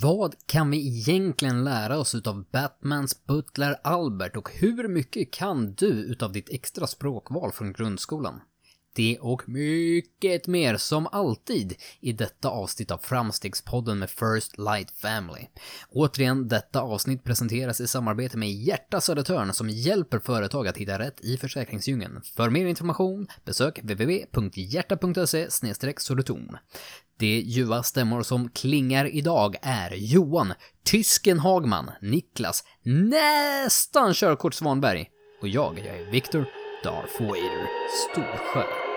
Vad kan vi egentligen lära oss utav Batmans butler Albert och hur mycket kan du utav ditt extra språkval från grundskolan? Det och mycket mer som alltid i detta avsnitt av Framstegspodden med First Light Family. Återigen, detta avsnitt presenteras i samarbete med Hjärta Södertörn som hjälper företag att hitta rätt i försäkringsdjungeln. För mer information, besök www.hjärta.se Södertorn. De ljuva stämmor som klingar idag är Johan, Tysken Hagman, Niklas, nästan körkort Svanberg och jag, jag är Viktor Darth Vader Storsjö.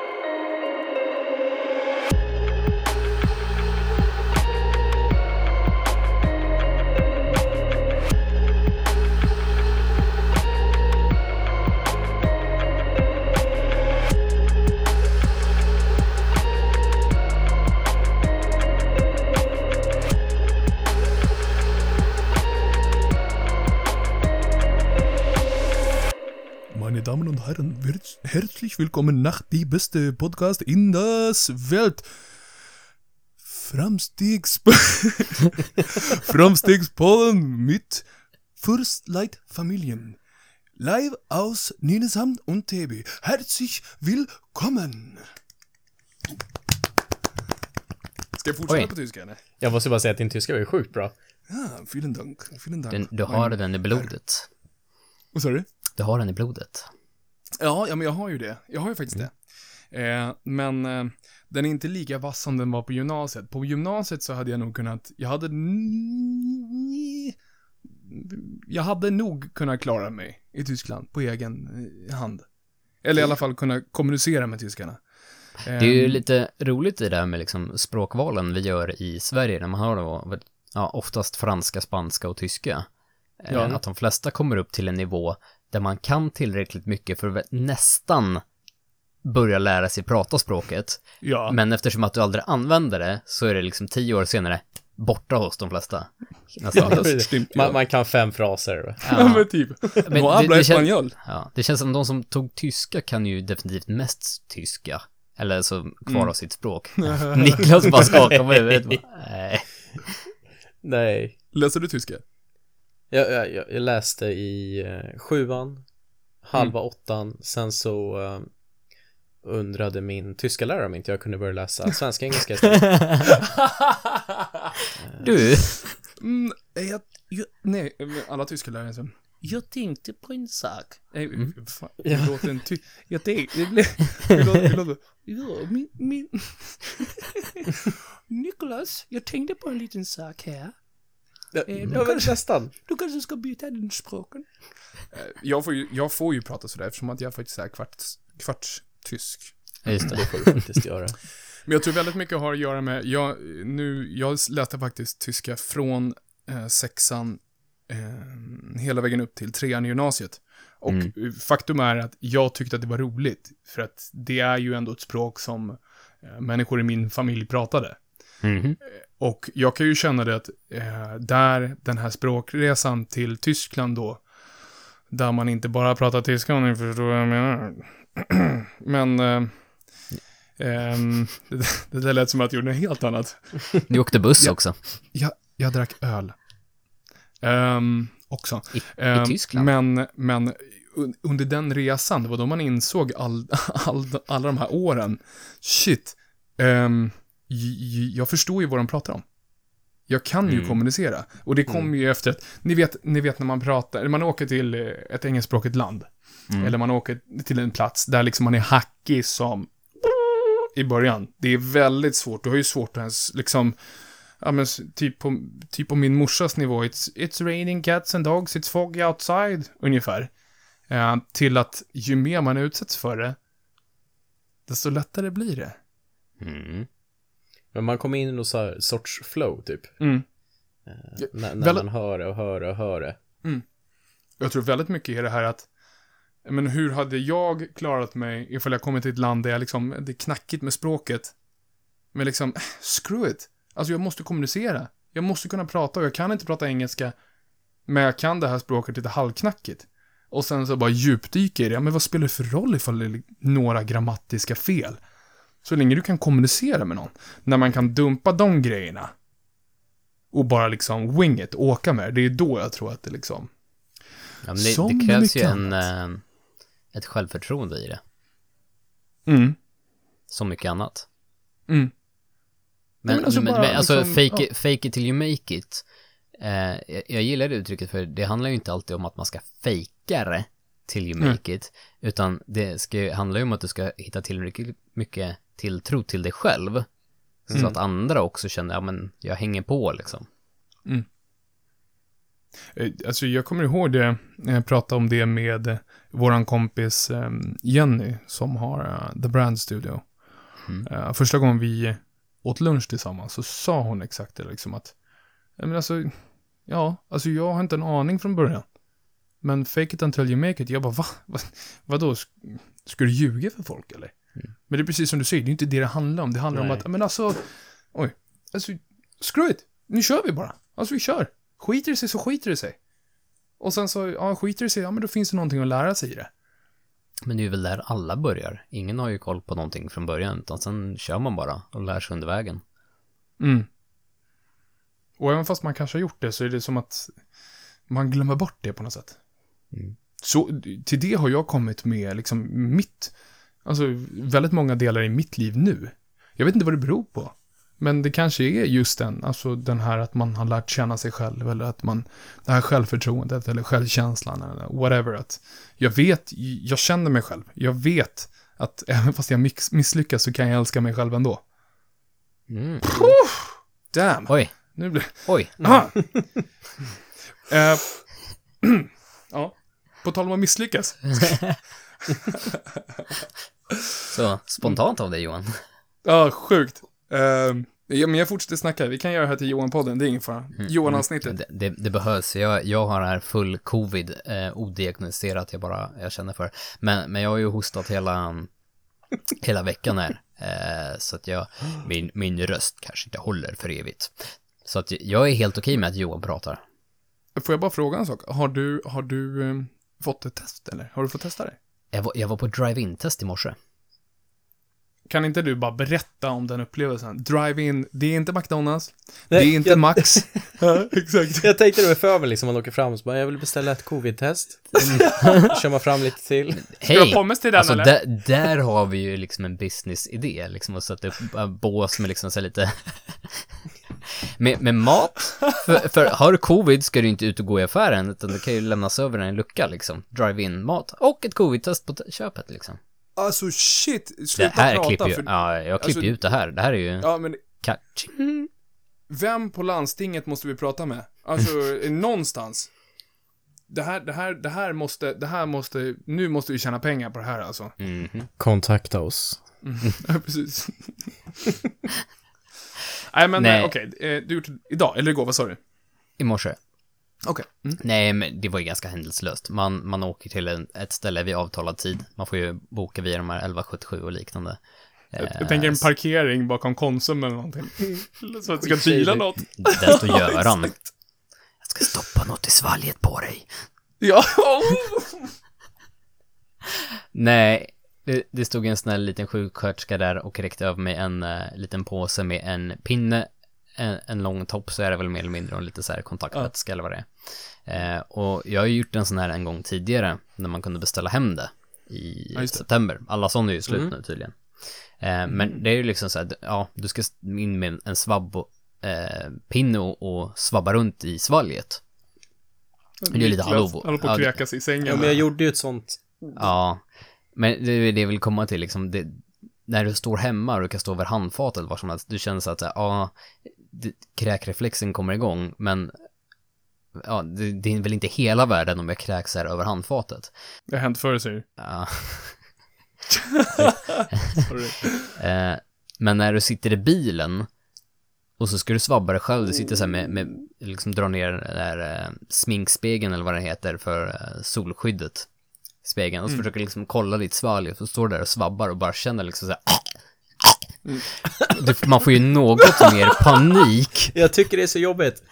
Damen und Herren, herz- herzlich willkommen nach die beste Podcast in das Welt. Framstegs... Framstegspodden mit First Light Familien. Live aus Nynäshamn und Täby. Herzlich willkommen! Ska jag fortsätta Oj. på tyska eller? Jag måste bara säga att din tyska var ju sjukt bra. Ja, vielen Dank. Vielen Dank. Den, du har den i blodet. Vad sa du? Du har den i blodet. Ja, ja, men jag har ju det. Jag har ju faktiskt det. Eh, men eh, den är inte lika vass som den var på gymnasiet. På gymnasiet så hade jag nog kunnat, jag hade jag hade nog kunnat klara mig i Tyskland på egen eh, hand. Eller i alla fall kunna kommunicera med tyskarna. Det är ju Ehm, lite roligt det där med liksom språkvalen vi gör i Sverige när man har då, ja, oftast franska, spanska och tyska. Eh, Ja. Att de flesta kommer upp till en nivå där man kan tillräckligt mycket för att nästan börja lära sig prata språket. Ja, Men eftersom att du aldrig använder det så är det liksom tio år senare borta hos de flesta. Ja, man, ja. man kan fem fraser. ja, men typ. Men no det- habla español. Ja, det känns som de som tog tyska kan ju definitivt mest tyska. Eller så kvar Mm. av sitt språk. Niklas bara skakar på huvudet. Nej. Läser du tyska? Jag, jag, jag läste i eh, sjuan, halva åttan, sen så eh, undrade min tyska lärare om inte jag kunde börja läsa svenska engelska istället. Du, Mm, jag, jag, nej, alla tyska lärare så. Jag tänkte på en sak. Nej, fan, det Ja. låter en ty... Jag tänkte... Ja, min... min... Niklas, jag tänkte på en liten sak här. Ja, Eh, ja, men nästan. Du kanske ska byta din språken. Jag får ju, jag får ju prata sådär eftersom att jag faktiskt är kvarts, kvarts tysk. just det. Det får du faktiskt göra. Men jag tror väldigt mycket har att göra med, jag, nu, jag läste faktiskt tyska från eh, sexan eh, hela vägen upp till trean i gymnasiet. Och Mm. faktum är att jag tyckte att det var roligt, för att det är ju ändå ett språk som eh, människor i min familj pratade. Mhm. Och jag kan ju känna det att eh, där, den här språkresan till Tyskland då, där man inte bara pratar tyska om ni förstår vad jag menar. Men, eh, ehm, det, det där lät som att jag gjorde något helt annat. Du åkte buss Ja. också. Jag, jag drack öl. Ehm, också. I, I Tyskland. Men, men un- under den resan, det var då man insåg all, all, alla de här åren. Shit. j- jag förstår ju vad de pratar om. Jag kan ju Mm. kommunicera. Och det kommer ju efter att, ni vet, ni vet när man pratar, man åker till ett engelskspråkigt land. Mm. Eller man åker till en plats där liksom man är hackig som i början. Det är väldigt svårt. Du har ju svårt att ens liksom, ja men typ på, typ på min morsas nivå. It's, it's raining cats and dogs, it's foggy outside, ungefär. Eh, till att ju mer man utsätts för det, desto lättare blir det. Mm. Men man kommer in i någon så sorts flow typ. Mm. Eh, när när väl- man hör det och hör det och hör det. Jag tror väldigt mycket är det här att, men hur hade jag klarat mig ifall jag kommit till ett land där jag liksom, det är knackigt med språket. Men liksom, screw it. Alltså jag måste kommunicera. Jag måste kunna prata och jag kan inte prata engelska. Men jag kan det här språket lite halvknackigt. Och sen så bara djupdyka i det. Ja, Men vad spelar det för roll ifall det är några grammatiska fel? Så länge du kan kommunicera med någon. När man kan dumpa de grejerna. och bara liksom wing it, åka med det. Är då jag tror att det liksom... Ja, men Som det, det krävs ju en, eh, ett självförtroende i det. Mm. Som mycket annat. Mm. Men, men alltså men, bara men alltså liksom, fake, ja. it, fake it till you make it. Eh, jag, jag gillar det uttrycket för det handlar ju inte alltid om att man ska fejka det till you Mm. make it. Utan det ska, handlar ju om att du ska hitta tillräckligt mycket tilltro till dig själv. Så Mm. att andra också känner, ja men jag hänger på liksom. Eh, Alltså jag kommer ihåg det, jag pratade om det med eh, våran kompis eh, Jenny som har eh, The Brand Studio. Mm. Första gången vi åt lunch tillsammans så sa hon exakt det liksom att, men alltså, ja, alltså jag har inte en aning från början. Men fake it until you make it, jag bara va? va vadå, Sk- ska du ljuga för folk eller? Men det är precis som du säger, det är inte det det handlar om. Det handlar om Nej. att, men alltså, oj, alltså, screw it, nu kör vi bara. Alltså vi kör. Skiter det sig så skiter det sig. Och sen så, ja, skiter det sig, ja men då finns det någonting att lära sig i det. Men det är väl där alla börjar. Ingen har ju koll på någonting från början, utan sen kör man bara och lär sig under vägen. Mm. Och även fast man kanske har gjort det så är det som att man glömmer bort det på något sätt. Mm. Så till det har jag kommit med liksom mitt, alltså väldigt många delar i mitt liv nu. Jag vet inte vad det beror på. Men det kanske är just den, alltså den här att man har lärt känna sig själv eller att man, det här självförtroendet eller självkänslan eller whatever. Att jag vet, jag känner mig själv. Jag vet att även fast jag misslyckas så kan jag älska mig själv ändå. Mm. Damn! Oj, Nu blir oj. Aha. Eh, ja, på tal om att misslyckas. Så spontant av dig Johan. Ja, sjukt. Eh, ja, men jag fortsätter snacka. Vi kan göra det här till Johan-podden, det är ingen fara. Johan-avsnittet. Det, det, det behövs. Jag, jag har här full covid, eh, odiagnostiserat, jag bara, jag känner för. Men, men jag har ju hostat hela, hela veckan här. Eh, så att jag, min, min röst kanske inte håller för evigt. Så att jag är helt okej med att Johan pratar. Får jag bara fråga en sak? Har du, har du eh, fått ett test eller? Har du fått testa det? Jag var, jag var på drive-in-test i morse. Kan inte du bara berätta om den upplevelsen? Drive-in, det är inte McDonalds, Nej, det är inte jag- Max. ja, exakt. Jag tänkte det var för mig liksom, man åker fram och så bara, jag vill beställa ett covid-test. Kör man fram lite till. Du Hej! pommes till den Alltså eller? där, där har vi ju liksom en business-idé, liksom att sätta upp äh, bås med liksom så lite med, med mat, för, för har du covid ska du inte ut och gå i affären, utan det kan ju lämnas över en lucka liksom, drive-in mat och ett covid-test på köpet liksom. Alltså shit, Det sluta här prata. klipper ju, för... ja, jag klipper alltså- ut det här, det här är ju Ja, men. Vem på landstinget måste vi prata med? Alltså, någonstans. Det här, det här, det här måste, det här måste, nu måste vi tjäna pengar på det här alltså. Mhm. Kontakta oss. Ja, precis. Nej, men eh, okej, eh, du gjort idag, eller igår, vad sa du? I morse. Okej. Mm. Nej, men det var ju ganska händelselöst. Man, man åker till en, ett ställe vid avtalad tid. Man får ju boka via de här 1177 och liknande. Jag, Eh, jag tänker en parkering bakom Konsum eller någonting. Så att du ska bila något. Där står Göran. Jag ska stoppa något i svalget på dig. Ja. Nej, det, det stod en snäll liten sjuksköterska där och räckte över mig en uh, liten påse med en pinne, en, en lång topp så är det väl mer eller mindre och lite så här kontaktvätska eller vad det är. Eh, och jag har ju gjort en sån här en gång tidigare när man kunde beställa hem det i Ja, september. Alla sådana är ju slut Mm. nu tydligen. Eh, men det är ju liksom så här, ja, du ska in med en svabb och, eh, pinne och, och svabba runt i svalget. Det är lite Niklas hallå. håller på Ja, att kräkas i sängen. Ja, men jag gjorde ju ett sånt. Ja, men det är det jag vill komma till liksom, det, när du står hemma och du kan stå över handfatet eller vad som helst, du känner så att, ja, kräkreflexen kommer igång, men ja, det, det är väl inte hela världen om jag kräks här över handfatet. Det har hänt förr, säger du. Ja, eh, men när du sitter i bilen och så ska du svabba dig själv, du sitter så här med, med liksom drar ner den där eh, sminkspegeln eller vad det heter för eh, solskyddet. Spegeln och så försöker liksom kolla ditt svalg och så står du där och svabbar och bara känner liksom så här. Du, man får ju något mer panik. Jag tycker det är så jobbigt.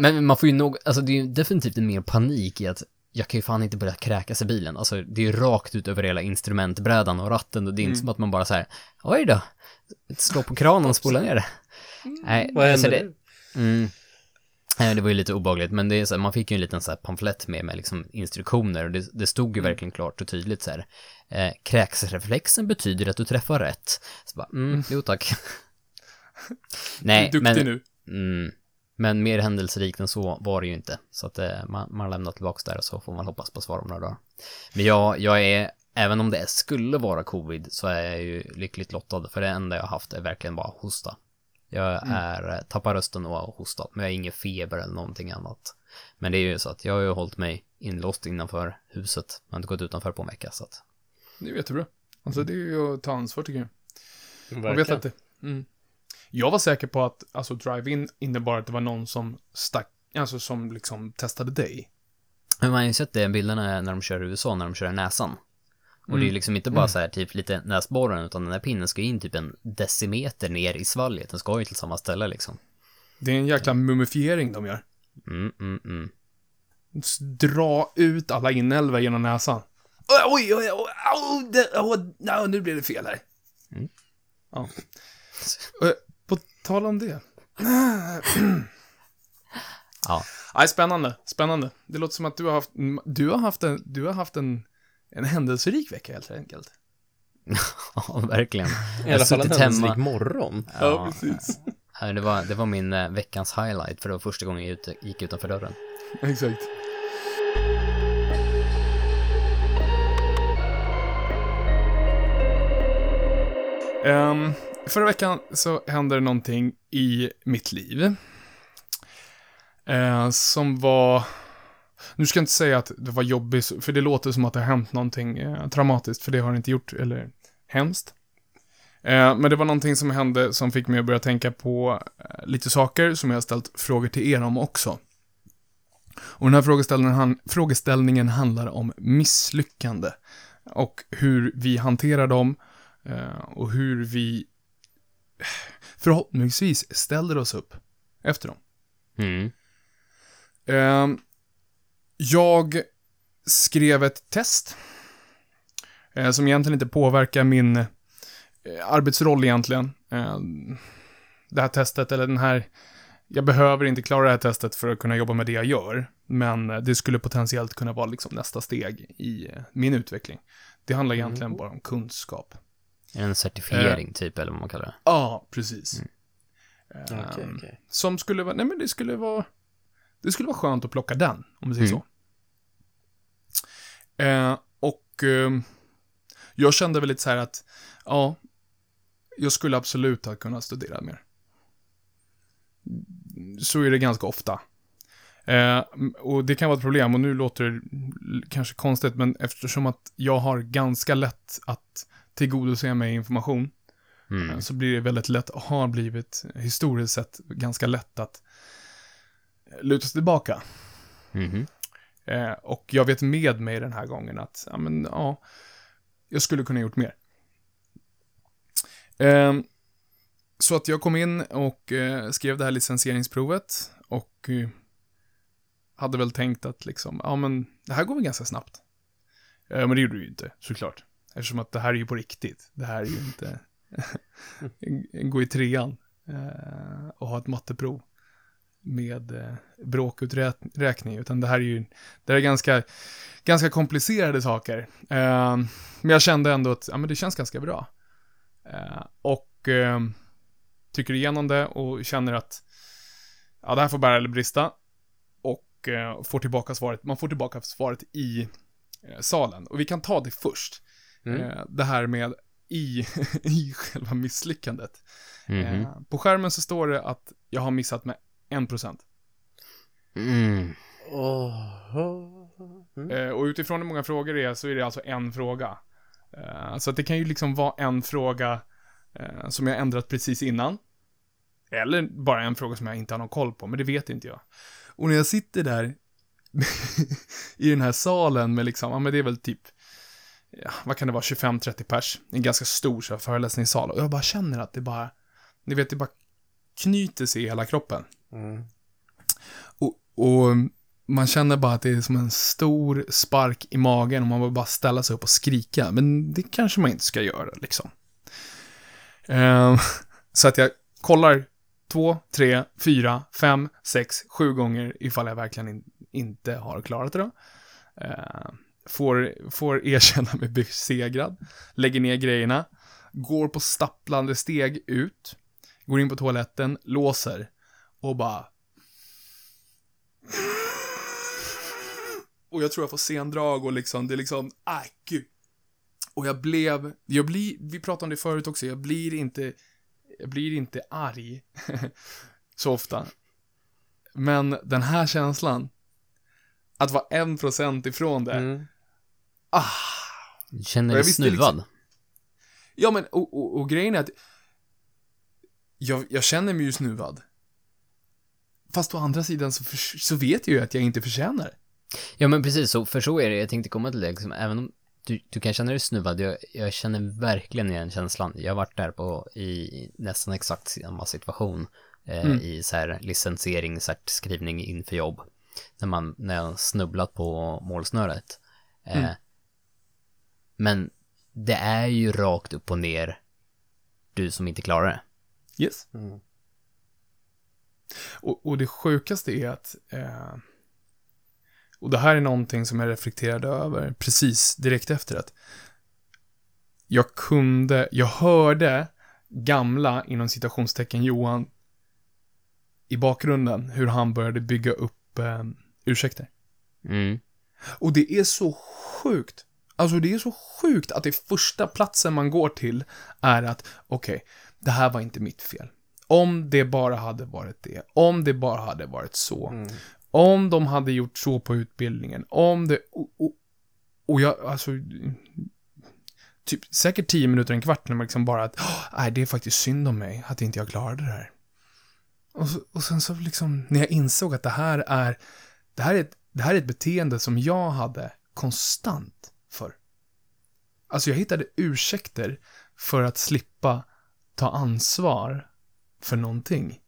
Men, man får ju något, alltså det är ju definitivt en mer panik i att jag kan ju fan inte börja kräkas i bilen. Alltså det är ju rakt ut över hela instrumentbrädan och ratten och det är inte som att man bara här, oj då, slå på kranen och spola ner det. Nej, Vad alltså hände det, nu? Mm. Nej, det var ju lite obehagligt, men det är så här, man fick ju en liten så här pamflett med, med liksom instruktioner och det, det stod ju Mm. verkligen klart och tydligt så här. Eh, kräksreflexen betyder att du träffar rätt. Så bara, mm, jo tack. Nej, Duktig men, nu. Mm, men mer händelserikt än så var det ju inte. Så att eh, man, man lämnar tillbaka där och så får man hoppas på svar om några dagar. Men jag, jag är, även om det skulle vara covid, så är jag ju lyckligt lottad. För det enda jag har haft är verkligen bara hosta. Jag är, eh, tappar rösten och har hostat, men jag har ingen feber eller någonting annat. Men det är ju så att jag har ju hållit mig inlåst innanför huset. Jag har inte gått utanför på en vecka, så att. Det är jättebra. Alltså det är ju att ta ansvar tycker jag. Man vet Verkligen. att det... Mm. Jag var säker på att, alltså drive-in innebar att det var någon som stack, alltså som liksom testade dig. Men man har ju sett det i bilderna när de kör i USA, när de kör i näsan. Och det är ju liksom inte bara så här typ lite näsborren, utan den här pinnen ska in typ en decimeter ner i svalget. Den ska ju till samma ställe liksom. Det är en jäkla mumifiering de gör. Mm, mm, mm. Dra ut alla inälvor genom näsan. Oj, oj, oj, oj, oh, no, nu blev det fel här. Mm. Ja. Eh, På tal om det. Ja. Nej, spännande, spännande. Det låter som att du har haft, du har haft en, du har haft en, en händelserik vecka helt enkelt. ja, verkligen. I alla fall en händelserik morgon. Ja, precis. Nej, det, var, det var min eh, veckans highlight, för det var första gången jag gick utanför dörren. Exakt. Um, förra veckan så hände det någonting i mitt liv. Eh, som var... Nu ska jag inte säga att det var jobbigt, för det låter som att det har hänt någonting eh, traumatiskt, för det har det inte gjort, eller hemskt. Eh, men det var någonting som hände som fick mig att börja tänka på eh, lite saker som jag har ställt frågor till er om också. Och den här frågeställningen, han, frågeställningen handlar om misslyckande. Och hur vi hanterar dem eh, och hur vi eh, förhoppningsvis ställer oss upp efter dem. Mm. Eh, jag skrev ett test eh, som egentligen inte påverkar min eh, arbetsroll egentligen. Eh, det här testet, eller den här, jag behöver inte klara det här testet för att kunna jobba med det jag gör, men eh, det skulle potentiellt kunna vara liksom nästa steg i eh, min utveckling. Det handlar egentligen bara om kunskap. En certifiering typ, eller vad man kallar det. Ja, precis. Mm. Eh, Okej, okej. Som skulle vara, nej men det skulle vara, det skulle vara skönt att plocka den, om vi säger Mm. så. Eh, och eh, jag kände väl lite så här att, ja, jag skulle absolut ha kunnat studera mer. Så är det ganska ofta. Eh, och det kan vara ett problem, och nu låter det kanske konstigt, men eftersom att jag har ganska lätt att tillgodose mig information, Mm. så blir det väldigt lätt, har blivit historiskt sett ganska lätt att luta sig tillbaka. Mhm. Eh, och jag vet med mig den här gången att, ja men ja, jag skulle kunna gjort mer. Eh, så att jag kom in och eh, skrev det här licensieringsprovet och eh, hade väl tänkt att liksom, ja men det här går väl ganska snabbt. Men det gjorde det ju inte, såklart. Eftersom att det här är ju på riktigt. Det här är ju inte gå i trean och ha ett matteprov med eh, bråkuträkning, utan det här är ju det här är ganska, ganska komplicerade saker. Eh, men jag kände ändå att ja, men det känns ganska bra. Eh, och eh, tycker igenom det och känner att ja, det här får bära eller brista. Och eh, får tillbaka svaret, man får tillbaka svaret i eh, salen. Och vi kan ta det först. Mm. Eh, det här med i, i själva misslyckandet. Mhm. Eh, på skärmen så står det att jag har missat med 1%. Mm. Åh, åh, mm. Eh, och utifrån hur många frågor det är så är det alltså en fråga. Eh, så att det kan ju liksom vara en fråga eh, som jag ändrat precis innan. Eller bara en fråga som jag inte har någon koll på, men det vet inte jag. Och när jag sitter där i den här salen med liksom, ja men det är väl typ, ja, vad kan det vara, 25-30 pers. En ganska stor så här, föreläsningssal. Och jag bara känner att det bara, ni vet, det bara knyter sig i hela kroppen. Mm. Och, och man känner bara att det är som en stor spark i magen och man vill bara ställa sig upp och skrika. Men det kanske man inte ska göra liksom. Ehm, så att jag kollar två, tre, fyra, fem, sex, sju gånger ifall jag verkligen in, inte har klarat det då. Eh, får, får erkänna mig besegrad, lägger ner grejerna, går på stapplande steg ut, går in på toaletten, låser och bara... Och jag tror jag får sendrag och liksom, det är liksom, aj gud. Och jag blev, jag blir, vi pratade om det förut också, jag blir inte, jag blir inte arg så ofta. Men den här känslan, att vara en procent ifrån det, Mm. ah, känner dig visste snuvad. liksom- Ja, men och, och, och grejen är att jag, jag känner mig ju snuvad. Fast å andra sidan så, för, så vet jag ju att jag inte förtjänar det. Ja men precis, så, för så är det. Jag tänkte komma till det, liksom, även om du, du kan känna dig snuvad, jag, jag känner verkligen igen känslan. Jag har varit där på, i nästan exakt samma situation. Eh, Mm. I så här licensiering, certskrivning inför jobb. När man, när jag snubblat på målsnöret. Eh, Mm. Men det är ju rakt upp och ner du som inte klarar det. Yes. Mm. Och, och det sjukaste är att, eh, och det här är någonting som jag reflekterade över precis direkt efter att jag kunde, jag hörde gamla, inom citationstecken, Johan i bakgrunden, hur han började bygga upp eh, ursäkter. Mm. Och det är så sjukt. Alltså det är så sjukt att det första platsen man går till är att, okej, det här var inte mitt fel. Om det bara hade varit det. Om det bara hade varit så. Mm. Om de hade gjort så på utbildningen. Om det... Och, och, och jag, alltså... Typ säkert tio minuter, en kvart när man liksom bara att, "Åh, nej, det är faktiskt synd om mig att inte jag klarade det här. Och, så, och sen så liksom, när jag insåg att det här är, det här är ett, det här är ett beteende som jag hade konstant för. Alltså jag hittade ursäkter för att slippa ta ansvar för någonting.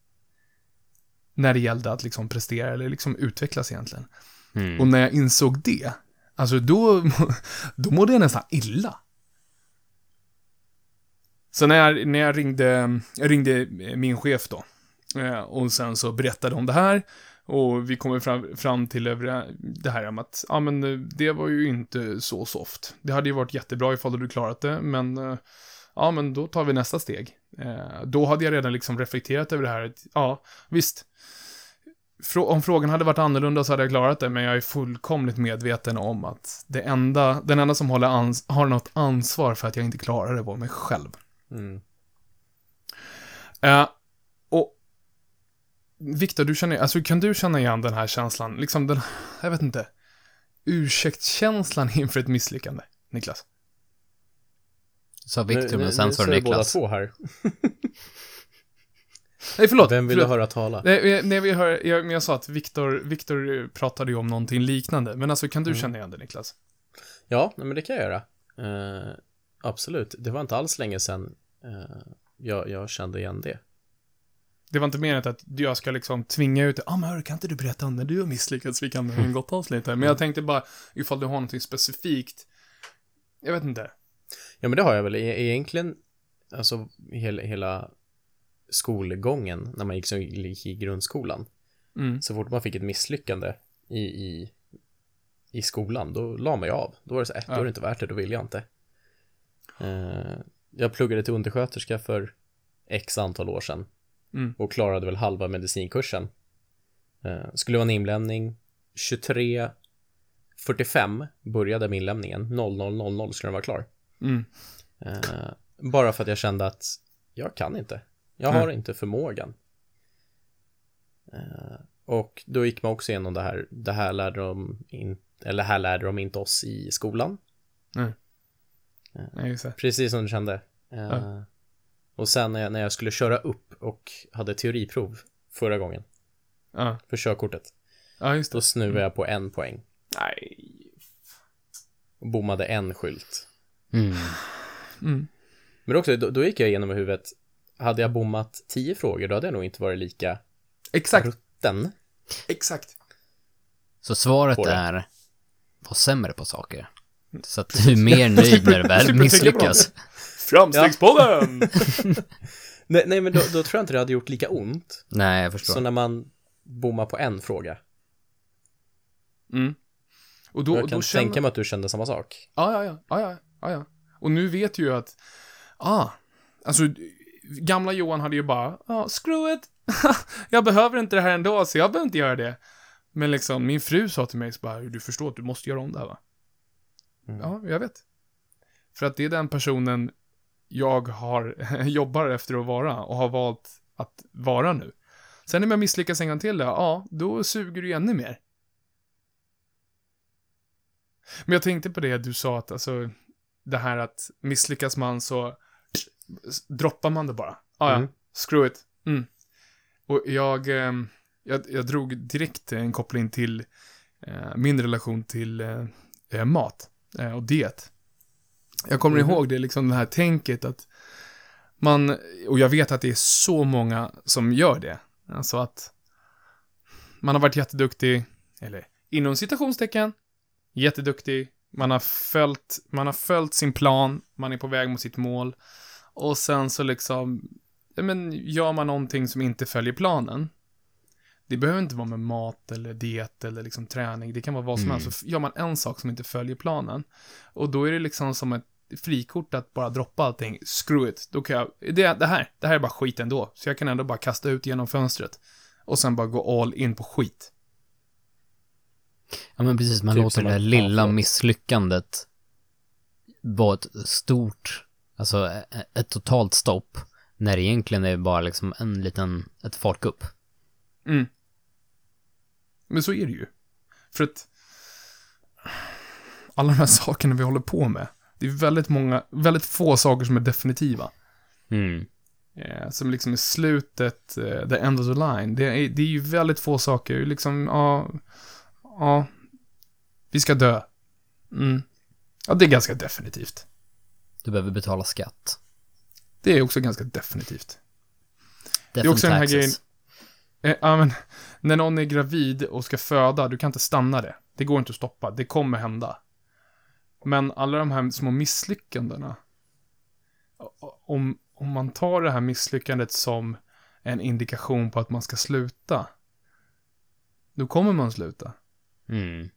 När det gällde att liksom prestera eller liksom utvecklas egentligen. Mm. Och när jag insåg det, alltså då, då mådde jag nästan illa. Så när jag, när jag ringde, jag ringde min chef då, eh, och sen så berättade om det här, och vi kommer fram, fram till det här om att, ja men eh, det var ju inte så soft. Det hade ju varit jättebra ifall du klarat det, men eh, ja men då tar vi nästa steg. Eh, Då hade jag redan liksom reflekterat över det här, ja visst, Frå- om frågan hade varit annorlunda så hade jag klarat det, men jag är fullkomligt medveten om att det enda, den enda som håller ans- har något ansvar för att jag inte klarar det var mig själv. Mm. Eh, och Viktor, du känner, alltså kan du känna igen den här känslan, liksom den, jag vet inte, ursäktkänslan inför ett misslyckande, Niklas? Sa Victor, Nu- men sen nu sa det ju båda Niklas. två här. Nej, förlåt. Vem vill du höra tala? Nej, nej, vi hör, jag, men jag sa att Viktor, Viktor pratade ju om någonting liknande, men alltså kan du Mm. känna igen det, Niklas? Ja, nej, men det kan jag göra. Eh, absolut. Det var inte alls länge sedan eh, jag, jag kände igen det. Det var inte menat att jag ska liksom tvinga ut det. Ja, ah, men hörru, kan inte du berätta om när du har misslyckats? Vi kan mm. gott avsluta. Men jag tänkte bara, ifall du har någonting specifikt. Jag vet inte. Ja, men det har jag väl E- egentligen, alltså hela, hela skolgången när man gick, så, gick i grundskolan. Mm. Så fort man fick ett misslyckande i, i, i skolan, då la man ju av. Då var det så, äh, då är det inte värt det, då vill jag inte. Eh, jag pluggade till undersköterska för x antal år sedan Mm. och klarade väl halva medicinkursen. Eh, skulle vara en inlämning 23.45 började med inlämningen, 00.00 skulle den vara klar. Mm. Eh, bara för att jag kände att jag kan inte. Jag har inte förmågan. Eh, och då gick man också igenom det här. Det här lärde de, in, eller här lärde de inte oss i skolan. Just det. Precis som du kände. Eh. Och sen när jag, när jag skulle köra upp och hade teoriprov förra gången för körkortet. ja just det. Då snuvade jag på en poäng Nej. och bommade en skylt. Mm. Mm. Men också, då, då gick jag igenom i huvudet. Hade jag bommat tio frågor, då hade jag nog inte varit lika Exakt. rutten. Exakt. Så svaret På är, var sämre på saker. Så att du är mer nöjd när du väl misslyckas. Framstegspodden! Nej, nej men då, då tror jag inte det hade gjort lika ont Nej, jag förstår. som när man bommar på en fråga. Mm. Och då, jag kan då känner... tänka mig att du kände samma sak. Ja, ja, ja, ja, ja, ja, ja. Och nu vet ju att, ah, alltså, gamla Johan hade ju bara, ja, ah, screw it. jag behöver inte det här ändå, så jag behöver inte göra det. Men liksom, min fru sa till mig så bara, du förstår att du måste göra om det här va? Mm. Ja, jag vet. För att det är den personen jag har, jobbar efter att vara och har valt att vara nu. Sen om jag misslyckas en gång till, då, ja, då suger du ännu mer. Men jag tänkte på det du sa att, alltså, det här att misslyckas man så droppar man det bara. Ah, ja, Mm. screw it. Mm. Och jag, ehm, jag, jag drog direkt en koppling till eh, min relation till eh, eh, mat eh, och diet. Jag kommer Mhm. ihåg det, liksom det här tänket att man, och jag vet att det är så många som gör det. Alltså att man har varit jätteduktig, eller inom citationstecken, jätteduktig, man har följt, man har följt sin plan, man är på väg mot sitt mål. Och sen så liksom, ja men gör man någonting som inte följer planen. Det behöver inte vara med mat eller diet eller liksom träning, det kan vara vad som Mm. helst. Så gör man en sak som inte följer planen. Och då är det liksom som ett frikort att bara droppa allting, screw it. Då kan jag, det, det här, det här är bara skit ändå. Så jag kan ändå bara kasta ut genom fönstret. Och sen bara gå all in på skit. Ja men precis, man Typ låter det där lilla misslyckandet vara ett stort, alltså ett totalt stopp. När det egentligen är bara liksom en liten, ett fartgupp. Mm. Men så är det ju. För att alla de här sakerna vi håller på med, det är väldigt många, väldigt få saker som är definitiva. Mm. Eh, som liksom är slutet, eh, the end of the line. Det är, det är ju väldigt få saker, liksom, ja, ja, vi ska dö. Mm. Ja, det är ganska definitivt. Du behöver betala skatt. Det är också ganska definitivt. Death är också den här taxes. Eh, ja, men, när någon är gravid och ska föda, du kan inte stanna det. Det går inte att stoppa, det kommer hända. Men alla de här små misslyckandena, om, om man tar det här misslyckandet som en indikation på att man ska sluta, då kommer man sluta. Mm.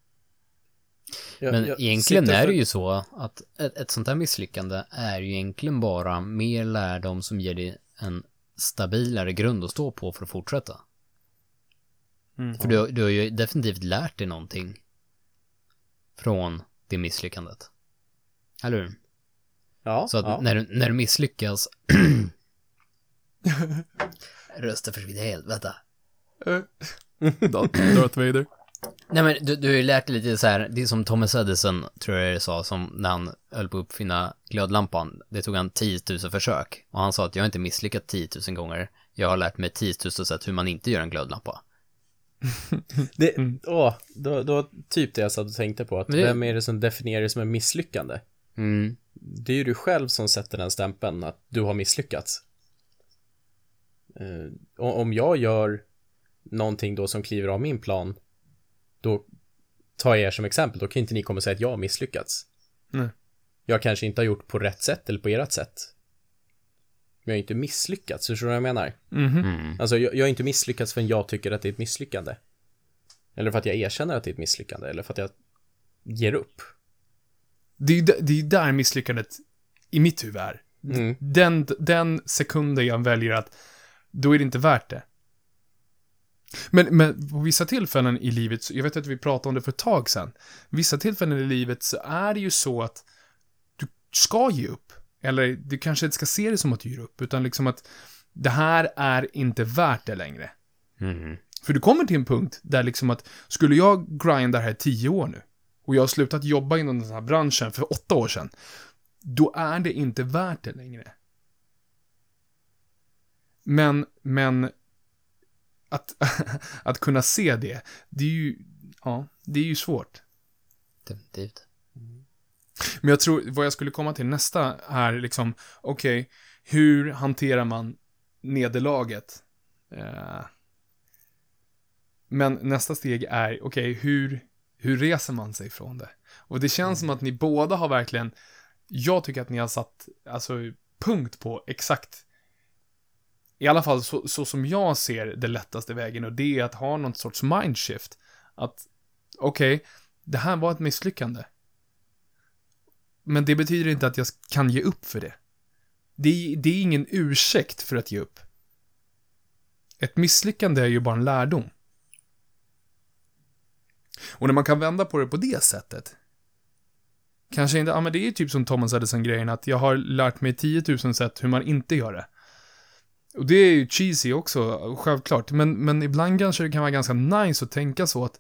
Jag- Men jag egentligen sitter är för- det ju så att ett, ett sånt här misslyckande är ju egentligen bara mer lärdom som ger dig en stabilare grund att stå på för att fortsätta. För du, du har ju definitivt lärt dig någonting från det misslyckandet. Eller hur? Ja, Så att ja. när, du, när du misslyckas... Rösten försvinner helt, vänta. Darth Vader. Nej men du, du har ju lärt dig lite så här, det är som Thomas Edison tror jag det sa, som när han höll på att uppfinna glödlampan. Det tog han 10 000 försök. Och han sa att jag har inte misslyckats 10 000 gånger. Jag har lärt mig 10 000 sätt hur man inte gör en glödlampa. Det, åh, då, då typ det jag satt och tänkte på, att det- vem är det som definierar det som en misslyckande? Mm. Det är ju du själv som sätter den stämpeln att du har misslyckats. Och om jag gör någonting då som kliver av min plan, då tar jag er som exempel, då kan inte ni komma och säga att jag har misslyckats. Nej. Jag kanske inte har gjort på rätt sätt eller på ert sätt. Men jag har inte misslyckats, förstår du vad jag menar? Mhm. Mm. Alltså, jag, jag har inte misslyckats förrän jag tycker att det är ett misslyckande. Eller för att jag erkänner att det är ett misslyckande, eller för att jag ger upp. Det är ju det är där misslyckandet i mitt huvud är. Mm. Den, den sekunden jag väljer att, då är det inte värt det. Men, men på vissa tillfällen i livet, jag vet att vi pratade om det för ett tag sedan, vissa tillfällen i livet så är det ju så att du ska ge upp. Eller du kanske inte ska se det som att du ger upp, utan liksom att det här är inte värt det längre. Mm. För du kommer till en punkt där liksom att, skulle jag grinda här tio år nu, och jag har slutat jobba inom den här branschen för åtta år sedan, då är det inte värt det längre. Men, men, att, att kunna se det, det är ju, ja, det är ju svårt. Definitivt. Men jag tror, vad jag skulle komma till nästa är liksom, okej, hur hanterar man nederlaget? Eh, men nästa steg är, okej, hur, hur reser man sig från det? Och det känns som att ni båda har verkligen, jag tycker att ni har satt, alltså, punkt på exakt i alla fall så, så som jag ser det lättaste vägen och det är att ha någon sorts mindshift. Att, okej, okay, det här var ett misslyckande. Men det betyder inte att jag kan ge upp för det. Det, det är ingen ursäkt för att ge upp. Ett misslyckande är ju bara en lärdom. Och när man kan vända på det på det sättet. Kanske inte, ja men det är ju typ som Thomas Edison-grejen att jag har lärt mig 10 000 sätt hur man inte gör det. Och det är ju cheesy också, självklart. Men, men ibland kanske det kan vara ganska nice att tänka så att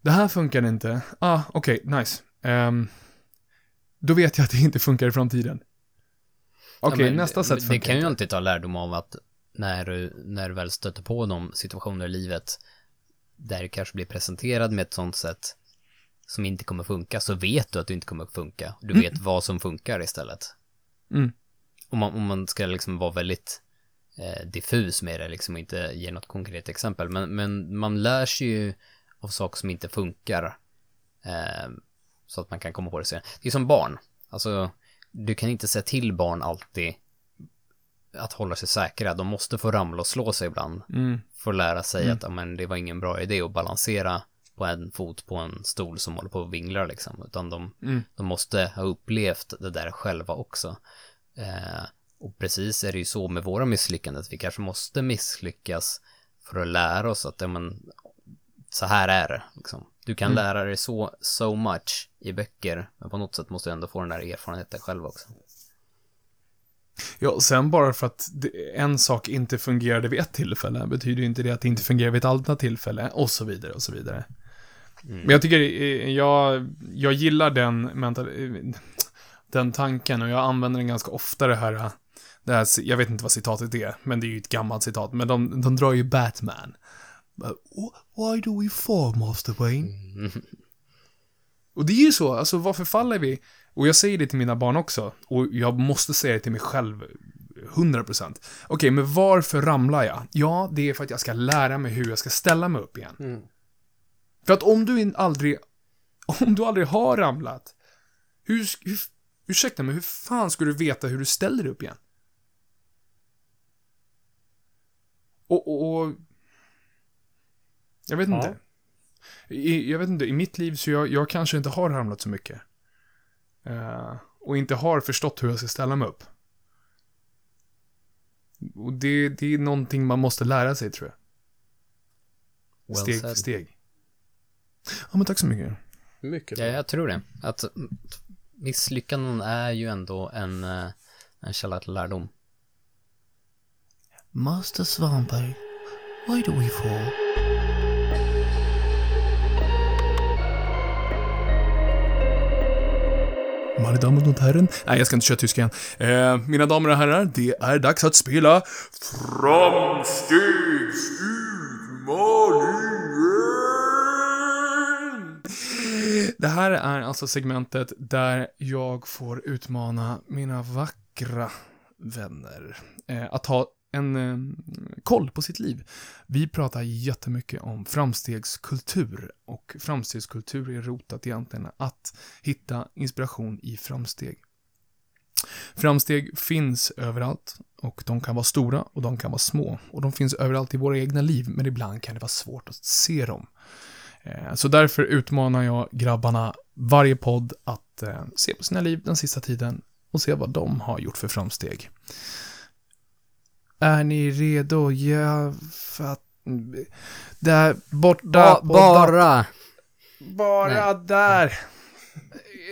det här funkar inte. Ah, okej, okay, nice. Um, då vet jag att det inte funkar i framtiden. Okej, okay, ja, nästa sätt funkar Det kan ju alltid ta lärdom av att när du, när du väl stöter på de situationer i livet där du kanske blir presenterad med ett sånt sätt som inte kommer funka, så vet du att du inte kommer funka. Du mm. vet vad som funkar istället. Mm. Om, man, om man ska liksom vara väldigt eh, diffus med det, liksom inte ge något konkret exempel. Men, men man lär sig ju av saker som inte funkar. Eh, så att man kan komma på det sen. Det är som barn. Alltså, du kan inte säga till barn alltid att hålla sig säkra. De måste få ramla och slå sig ibland. Mm. För att lära sig mm. att men, det var ingen bra idé att balansera på en fot på en stol som håller på att vingla liksom. Utan de, mm. de måste ha upplevt det där själva också. Eh, och precis är det ju så med våra misslyckanden. Att vi kanske måste misslyckas för att lära oss att ja, men, så här är det. Liksom. Du kan mm. lära dig så so much i böcker, men på något sätt måste du ändå få den där erfarenheten själv också. Ja, sen bara för att en sak inte fungerade vid ett tillfälle betyder inte det att det inte fungerar vid ett annat tillfälle och så vidare och så vidare. Mm. Men jag tycker, eh, jag, jag gillar den mental, den tanken och jag använder den ganska ofta det här, det här, jag vet inte vad citatet är, men det är ju ett gammalt citat, men de, de drar ju Batman. Why do we fall, Master Wayne? Mm. Och det är ju så, alltså varför faller vi? Och jag säger det till mina barn också. Och jag måste säga det till mig själv 100%. Okej, okay, men varför ramlar jag? Ja, det är för att jag ska lära mig hur jag ska ställa mig upp igen. Mm. För att om du aldrig, om du aldrig har ramlat, hur, hur, ursäkta mig, hur fan ska du veta hur du ställer dig upp igen? Och, och, och jag vet ja. inte. I, jag vet inte, i mitt liv så jag, jag kanske inte har ramlat så mycket. Uh, och inte har förstått hur jag ska ställa mig upp. Och det, det är någonting man måste lära sig, tror jag. Well steg said. för steg. Ja, men tack så mycket. Mycket. Ja, jag tror det. Att misslyckanden är ju ändå en, eh, en källa till lärdom. Master Svanberg, why do we fall? Meine Damen und herren. Nej, jag ska inte köra tyska igen. Eh, mina damer och herrar, det är dags att spela Framstegsutmaningen! Det här är alltså segmentet där jag får utmana mina vackra vänner eh, att ha en eh, koll på sitt liv. Vi pratar jättemycket om framstegskultur och framstegskultur är rotat egentligen att hitta inspiration i framsteg. Framsteg finns överallt och de kan vara stora och de kan vara små och de finns överallt i våra egna liv men ibland kan det vara svårt att se dem. Eh, så därför utmanar jag grabbarna varje podd att eh, se på sina liv den sista tiden och se vad de har gjort för framsteg. Är ni redo? Ja, för Där borta. Ba bara. Bara Nej. där.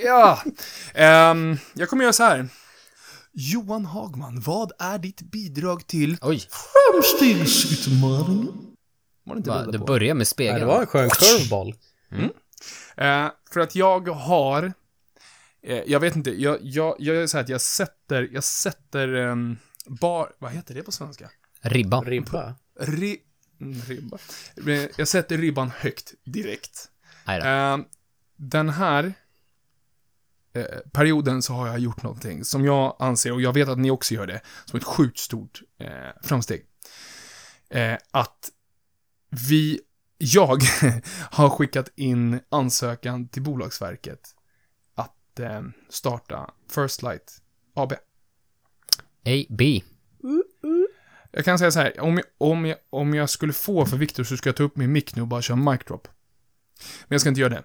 Ja. Um, jag kommer göra så här. Johan Hagman, vad är ditt bidrag till Oj. framstegsutmaningen? Det det börjar med spegeln. det var en skön curveball. Mm. Uh, för att jag har, uh, jag vet inte, jag, jag, jag gör så här att jag sätter, jag sätter um, bar, vad heter det på svenska? Ribba. Ribba. Ri, mm, ribba. Jag sätter ribban högt direkt. Uh, den här eh, perioden så har jag gjort någonting som jag anser, och jag vet att ni också gör det, som ett sjukt stort eh, framsteg. Eh, att vi, jag, har skickat in ansökan till Bolagsverket att eh, starta First Light AB. A, B. Jag kan säga så här, om jag, om jag, om jag skulle få för Viktor så ska jag ta upp min mick nu och bara köra mic drop. Men jag ska inte göra det.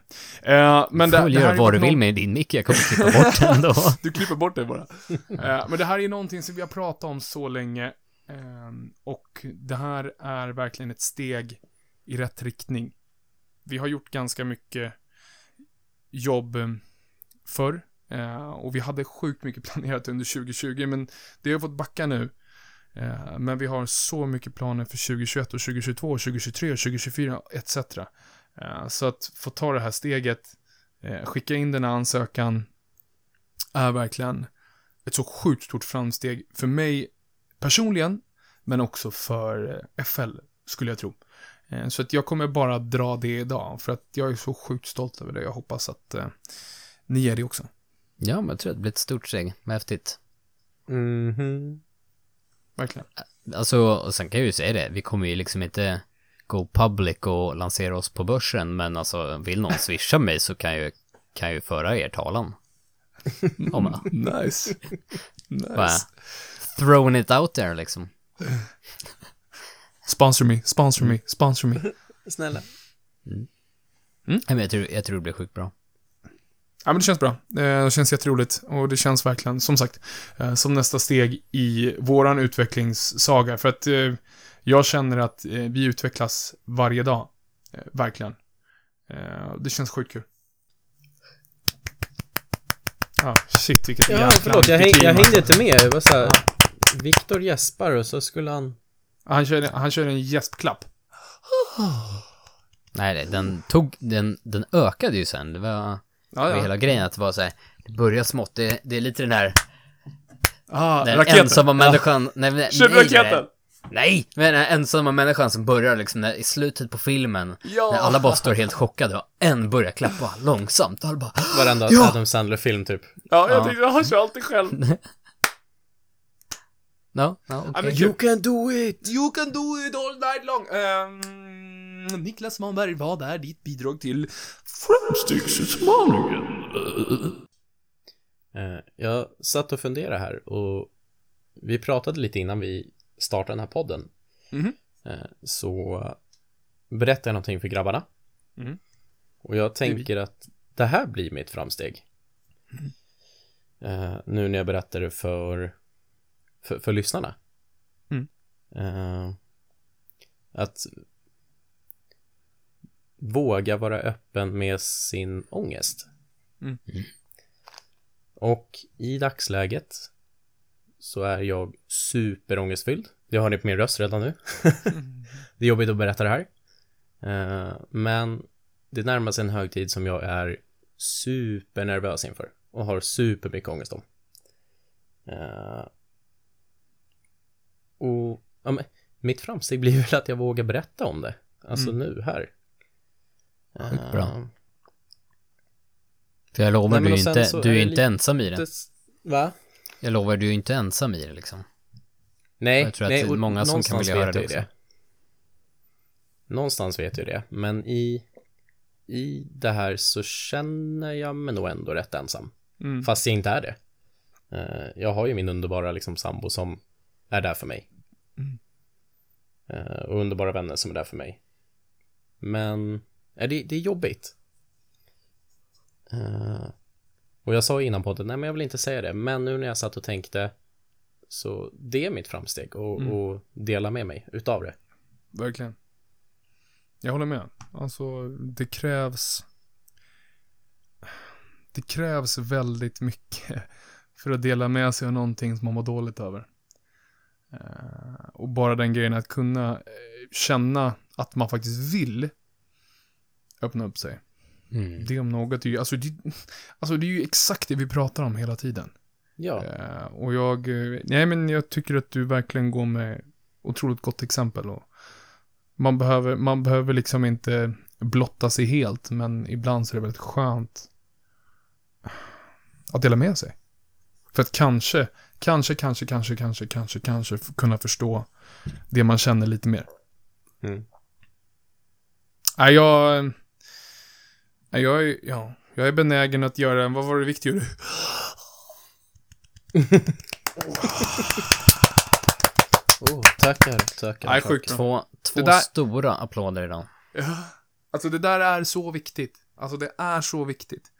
Eh, men Du får det, väl det göra vad du vill med din mick, jag kommer klippa bort den då. Du klipper bort det bara. Eh, men det här är någonting som vi har pratat om så länge. ehm, och det här är verkligen ett steg i rätt riktning. Vi har gjort ganska mycket jobb eh, förr eh, och vi hade sjukt mycket planerat under 2020, men det har fått backa nu. Eh, men vi har så mycket planer för 2021 och 2022, 2023 och 2024 etc. Eh, så att få ta det här steget, eh, skicka in den här ansökan, är verkligen ett så sjukt stort framsteg för mig personligen, men också för eh, FL, skulle jag tro. Eh, så att jag kommer bara dra det idag, för att jag är så sjukt stolt över det. Jag hoppas att eh, ni är det också. Ja, men jag tror att det blir ett stort steg. Vad häftigt. Mhm. Verkligen. Alltså, och sen kan jag ju säga det, vi kommer ju liksom inte gå public och lansera oss på börsen, men alltså vill någon swisha mig så kan jag ju, kan jag ju föra er talan. Om jag Nice. bara nice. thrown it out there liksom. Sponsor me, sponsor me, sponsor me. Snälla. Nej, men jag tror, jag tror det blir sjukt bra. Ja, men det känns bra. Eh, Det känns jätteroligt och det känns verkligen, som sagt, eh, som nästa steg i våran utvecklingssaga. För att eh, jag känner att vi utvecklas varje dag. Verkligen. Det känns sjukt kul. Ja, shit vilket Ja, jäkla förlåt, jag, häng, jag hängde inte med. Det var så här, Viktor gäspar och så skulle han... Han kör, han kör en gäspklapp. Nej, nej, den tog, den, den ökade ju sen. Det var, Ja, ja. hela grejen att det var så här, det börjar smått, det, det är lite den här, Ah, den raketen. ensamma människan, nej, nej, Kör nej, raketen! Nej, men den här ensamma människan som börjar liksom när, i slutet på filmen, Ja. när alla bara står helt chockade och en börjar klappa långsamt och alla bara Varenda Ja. Adam Sandler-film typ. Ja, jag Ja. tänkte, han kör alltid själv. No, no, Ja, okej. men kul. can do it! You can do it all night long. Ehm, Niklas Manberg, vad är ditt bidrag till framstegsutmaningen? Eh, Jag satt och funderade här och vi pratade lite innan vi startade den här podden. Eh, Så berättade jag någonting för grabbarna. Mhm. Och jag tänker att det här blir mitt framsteg. Eh, Nu när jag berättar det för, för, för lyssnarna. Mm. Att våga vara öppen med sin ångest. Mm. Och i dagsläget så är jag superångestfylld. Det har ni på min röst redan nu. det är jobbigt att berätta det här. Eh, men det närmar sig en högtid som jag är supernervös inför och har supermycket ångest om. Eh, och ja, men, mitt framsteg blir väl att jag vågar berätta om det. Alltså nu här. Sjukt bra. Eh, För jag lovar, Nej, du inte, så du är är det inte lite- ensam i det. det- Va? Jag lovar, du är inte ensam i det liksom. Nej, Jag tror att nej, det är många som kan vilja höra det också. Någonstans vet jag det, men i, i det här så känner jag mig nog ändå rätt ensam. Mm. Fast jag inte är det. Eh, Jag har ju min underbara liksom sambo som är där för mig. Mm. Eh, Och underbara vänner som är där för mig. Men det, det är jobbigt. Eh, Och jag sa innan podden, nej men jag vill inte säga det, men nu när jag satt och tänkte så det är mitt framsteg och, Mm. och dela med mig utav det. Verkligen. Jag håller med. Alltså, det krävs... Det krävs väldigt mycket för att dela med sig av någonting som man mår dåligt över. Eh, och bara den grejen att kunna eh, känna att man faktiskt vill öppna upp sig. Mm. Det om något är ju, alltså det, alltså det är ju exakt det vi pratar om hela tiden. Ja, Eh, och jag, eh, nej men jag tycker att du verkligen går med otroligt gott exempel. Och man, behöver, man behöver liksom inte blotta sig helt, men ibland så är det väldigt skönt att dela med sig. För att kanske, kanske, kanske, kanske, kanske, kanske, kanske kunna förstå det man känner lite mer. mm. Nej, jag, jag, är, ja, jag är benägen att göra, vad var det viktigt gjorde? oh, ta tackar, tackar. Nej, sjukt. Två, två där- stora applåder idag. Ja. Alltså det där är så viktigt. Alltså det är så viktigt.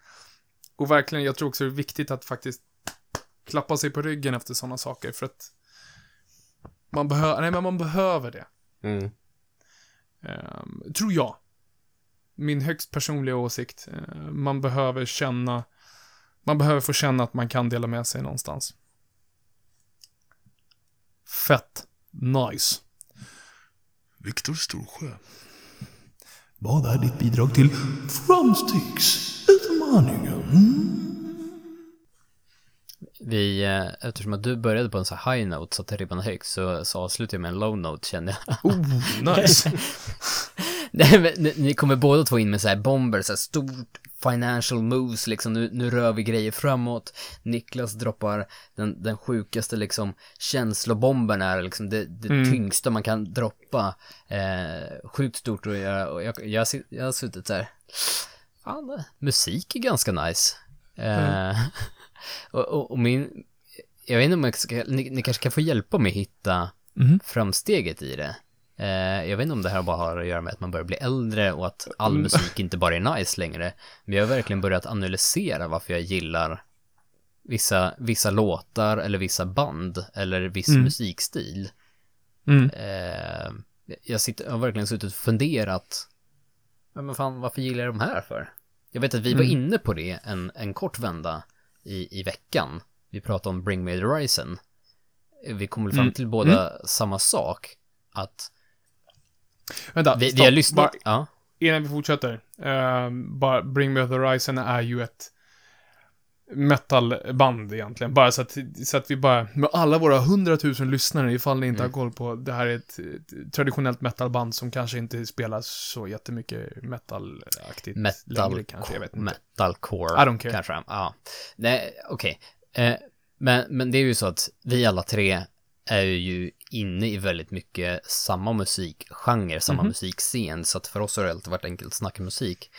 Och verkligen, jag tror också det är viktigt att faktiskt klappa sig på ryggen efter sådana saker, för att man behöver, nej men man behöver det. Mm. Ehm, tror jag. Min högst personliga åsikt. Ehm, man behöver känna, man behöver få känna att man kan dela med sig någonstans. Fett. Nice. Viktor Storsjö. Vad är ditt bidrag till Framstegsutmaningen? Vi, eh, eftersom att du började på en så här high note, satte ribban högt, så, så avslutar jag med en low note kände jag. Oh, nice. Ni, ni kommer båda två in med så här bomber, så här stort financial moves liksom, nu, nu rör vi grejer framåt. Niklas droppar den, den sjukaste liksom känslobomben är liksom det, det Mm. tyngsta man kan droppa. Eh, sjukt stort att göra och jag, jag, jag har suttit där. Fan, eh, musik är ganska nice. Eh, och, och, och min, jag vet inte om jag ska, ni, ni kanske kan få hjälpa mig hitta Mhm. framsteget i det. Eh, jag vet inte om det här bara har att göra med att man börjar bli äldre och att all musik inte bara är nice längre. Men jag har verkligen börjat analysera varför jag gillar vissa, vissa låtar eller vissa band eller viss Mm. musikstil. Mm. Eh, jag, sitter, jag har verkligen suttit och funderat. Men fan, varför gillar jag de här för? Jag vet att vi var Mm. inne på det en, en kort vända i, i veckan. Vi pratade om Bring Me The Horizon. Vi kom väl fram Mm. till båda samma sak. Att Vänta, vi, vi stopp. har lyssnat. Bara, Ja. innan vi fortsätter. ehm, bara Bring Me The Horizon är ju ett metalband egentligen. Bara så att, så att vi bara, med alla våra hundratusen lyssnare, ifall ni inte Mm. har koll på, det här är ett, ett traditionellt metalband som kanske inte spelar så jättemycket metalaktigt Metal, längre kanske, jag vet inte. metalcore. I don't care. Kanske. Ja. Nej, okej. Eh, men, men det är ju så att vi alla tre är ju inne i väldigt mycket samma musikgenre, samma Mhm. musikscen. Så att för oss har det alltid varit enkelt att snacka musik.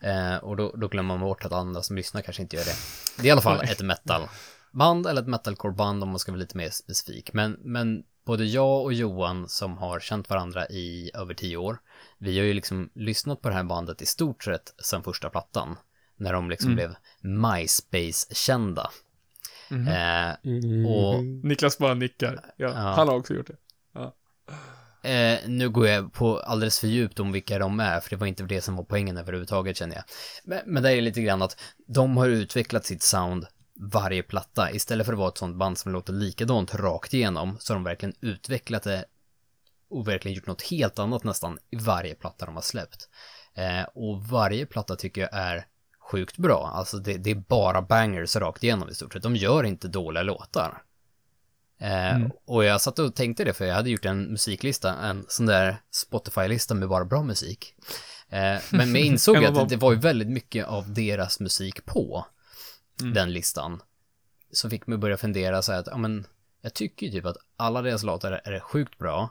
Eh, och då, då glömmer man bort att andra som lyssnar kanske inte gör det. Det är i alla fall ett metalband eller ett metalcore-band om man ska vara lite mer specifik. Men, men både jag och Johan som har känt varandra i över tio år, vi har ju liksom lyssnat på det här bandet i stort sett sedan första plattan. När de liksom Mm. blev MySpace-kända. Mhm. Eh, och Niklas bara nickar. Ja, Ja. Han har också gjort det. Eh, nu går jag på alldeles för djupt om vilka de är, för det var inte det som var poängen överhuvudtaget känner jag. Men, men det är lite grann att de har utvecklat sitt sound varje platta. Istället för att vara ett sånt band som låter likadant rakt igenom, så har de verkligen utvecklat det och verkligen gjort något helt annat nästan i varje platta de har släppt. Eh, och varje platta tycker jag är sjukt bra. Alltså det, det är bara bangers rakt igenom i stort sett. De gör inte dåliga låtar. Eh, Mm. Och jag satt och tänkte det, för jag hade gjort en musiklista, en sån där Spotify-lista med bara bra musik. Eh, men jag insåg att det var ju väldigt mycket av deras musik på Mm. den listan. Så fick mig börja fundera så här att, ja men, jag tycker ju typ att alla deras låtar är sjukt bra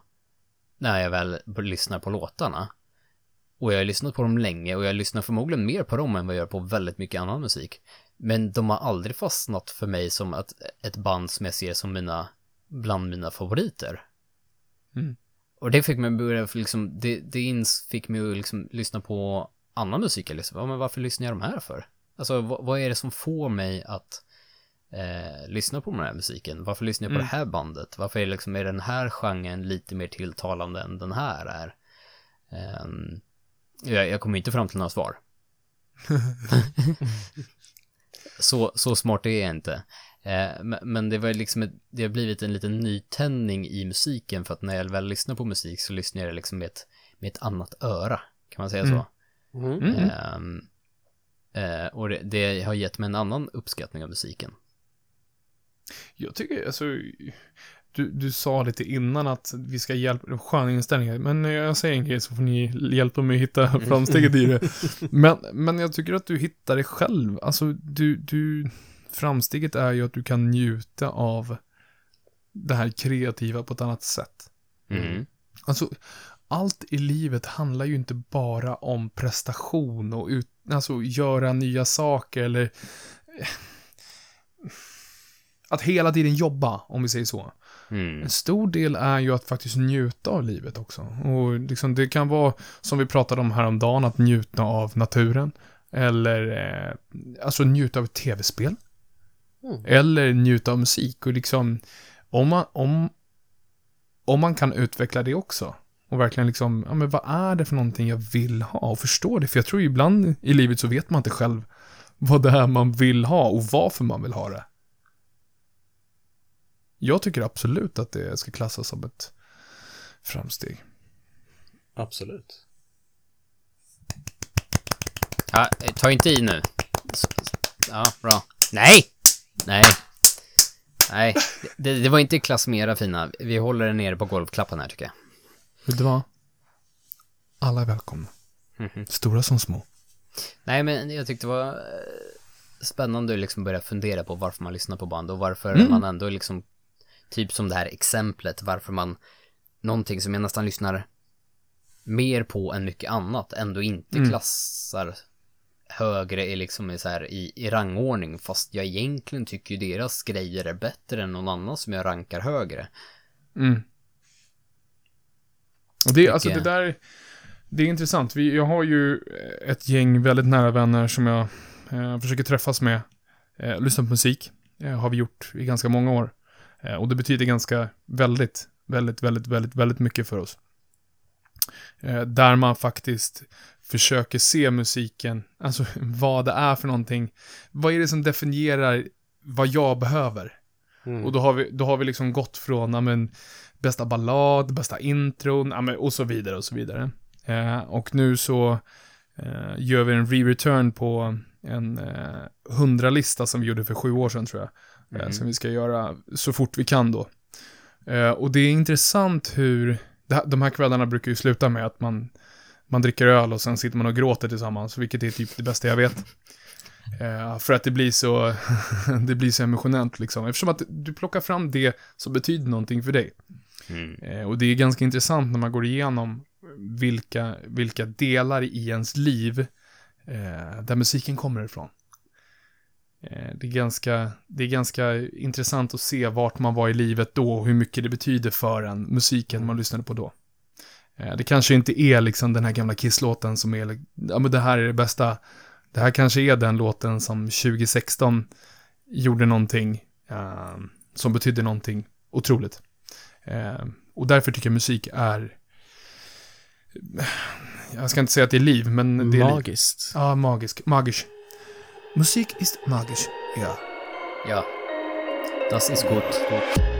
när jag väl lyssnar på låtarna. Och jag har lyssnat på dem länge och jag lyssnar förmodligen mer på dem än vad jag gör på väldigt mycket annan musik. Men de har aldrig fastnat för mig som ett, ett band som jag ser som mina, bland mina favoriter. Mm. Och det fick mig börja, liksom, det, det fick mig att liksom lyssna på annan musik. Jag liksom, ja, men varför lyssnar jag de här för? Alltså vad, vad är det som får mig att eh, lyssna på den här musiken? Varför lyssnar jag på Mm. det här bandet? Varför är, liksom, är den här genren lite mer tilltalande än den här är? Ehm, jag, jag kommer inte fram till några svar. så, så smart är jag inte. Eh, men, det var liksom ett, det har blivit en liten nytändning i musiken för att när jag väl lyssnar på musik så lyssnar jag liksom med ett, med ett annat öra. Kan man säga Mm. så? Mm. Mm. Ehm, eh, och det, det har gett mig en annan uppskattning av musiken. Jag tycker, alltså, du, du sa lite innan att vi ska hjälpa, skön inställning, men jag säger en grej så får ni hjälpa mig att hitta framsteget i det. Men, men jag tycker att du hittar det själv, alltså du, du, framsteget är ju att du kan njuta av det här kreativa på ett annat sätt. Mm. Alltså, allt i livet handlar ju inte bara om prestation och ut, alltså göra nya saker eller eh, att hela tiden jobba, om vi säger så. Mm. En stor del är ju att faktiskt njuta av livet också. Och liksom det kan vara, som vi pratade om häromdagen, att njuta av naturen. Eller, eh, alltså njuta av ett tv-spel. Mm. Eller njuta av musik. Och liksom, om man, om, om man kan utveckla det också. Och verkligen liksom, ja men vad är det för någonting jag vill ha? Och förstå det. För jag tror ibland i livet så vet man inte själv vad det är man vill ha och varför man vill ha det. Jag tycker absolut att det ska klassas som ett framsteg. Absolut. Ja, ta inte i nu. Ja, bra. Nej! Nej. Nej, det, det var inte klass mera fina. Vi håller den nere på golvklappan här tycker jag. Vet du vad? Alla är välkomna. Mhm. Stora som små. Nej, men jag tyckte det var eh, spännande att liksom börja fundera på varför man lyssnar på band och varför Mm. man ändå liksom, typ som det här exemplet, varför man, någonting som jag nästan lyssnar mer på än mycket annat, ändå inte Mm. klassar högre i liksom så här i, i rangordning, fast jag egentligen tycker ju deras grejer är bättre än någon annan som jag rankar högre. Mm. Och det, alltså det där, det är intressant. Vi, jag har ju ett gäng väldigt nära vänner som jag eh, försöker träffas med. Eh, lyssna på musik. Eh, har vi gjort i ganska många år. Eh, och det betyder ganska väldigt, väldigt, väldigt, väldigt, väldigt mycket för oss. Eh, där man faktiskt försöker se musiken, alltså vad det är för någonting. Vad är det som definierar vad jag behöver? Mm. Och då har vi, då har vi liksom gått från, ja men, bästa ballad, bästa intron, ja, men, och så vidare och så vidare. Eh, och nu så eh, gör vi en re-return på en eh, hundralista som vi gjorde för sju år sedan tror jag. Eh, Mhm. som vi ska göra så fort vi kan då. Eh, och det är intressant hur, de här kvällarna brukar ju sluta med att man, man dricker öl och sen sitter man och gråter tillsammans, vilket är typ det bästa jag vet. Eh, för att det blir så, det blir så emotionellt liksom. Eftersom att du plockar fram det som betyder någonting för dig. Mm. Eh, och det är ganska intressant när man går igenom vilka, vilka delar i ens liv eh, där musiken kommer ifrån. Eh, det, är ganska, det är ganska intressant att se vart man var i livet då och hur mycket det betyder för en, musiken man lyssnade på då. Eh, det kanske inte är liksom den här gamla Kiss-låten som är, ja men det här är det bästa. Det här kanske är den låten som 2016 gjorde någonting eh, som betydde någonting otroligt. Eh, och därför tycker jag musik är... Jag ska inte säga att det är liv, men det är. Magiskt. Ja, magisk. Magisch. Musik ist magisch. Ja. Ja. Das ist gut. gut.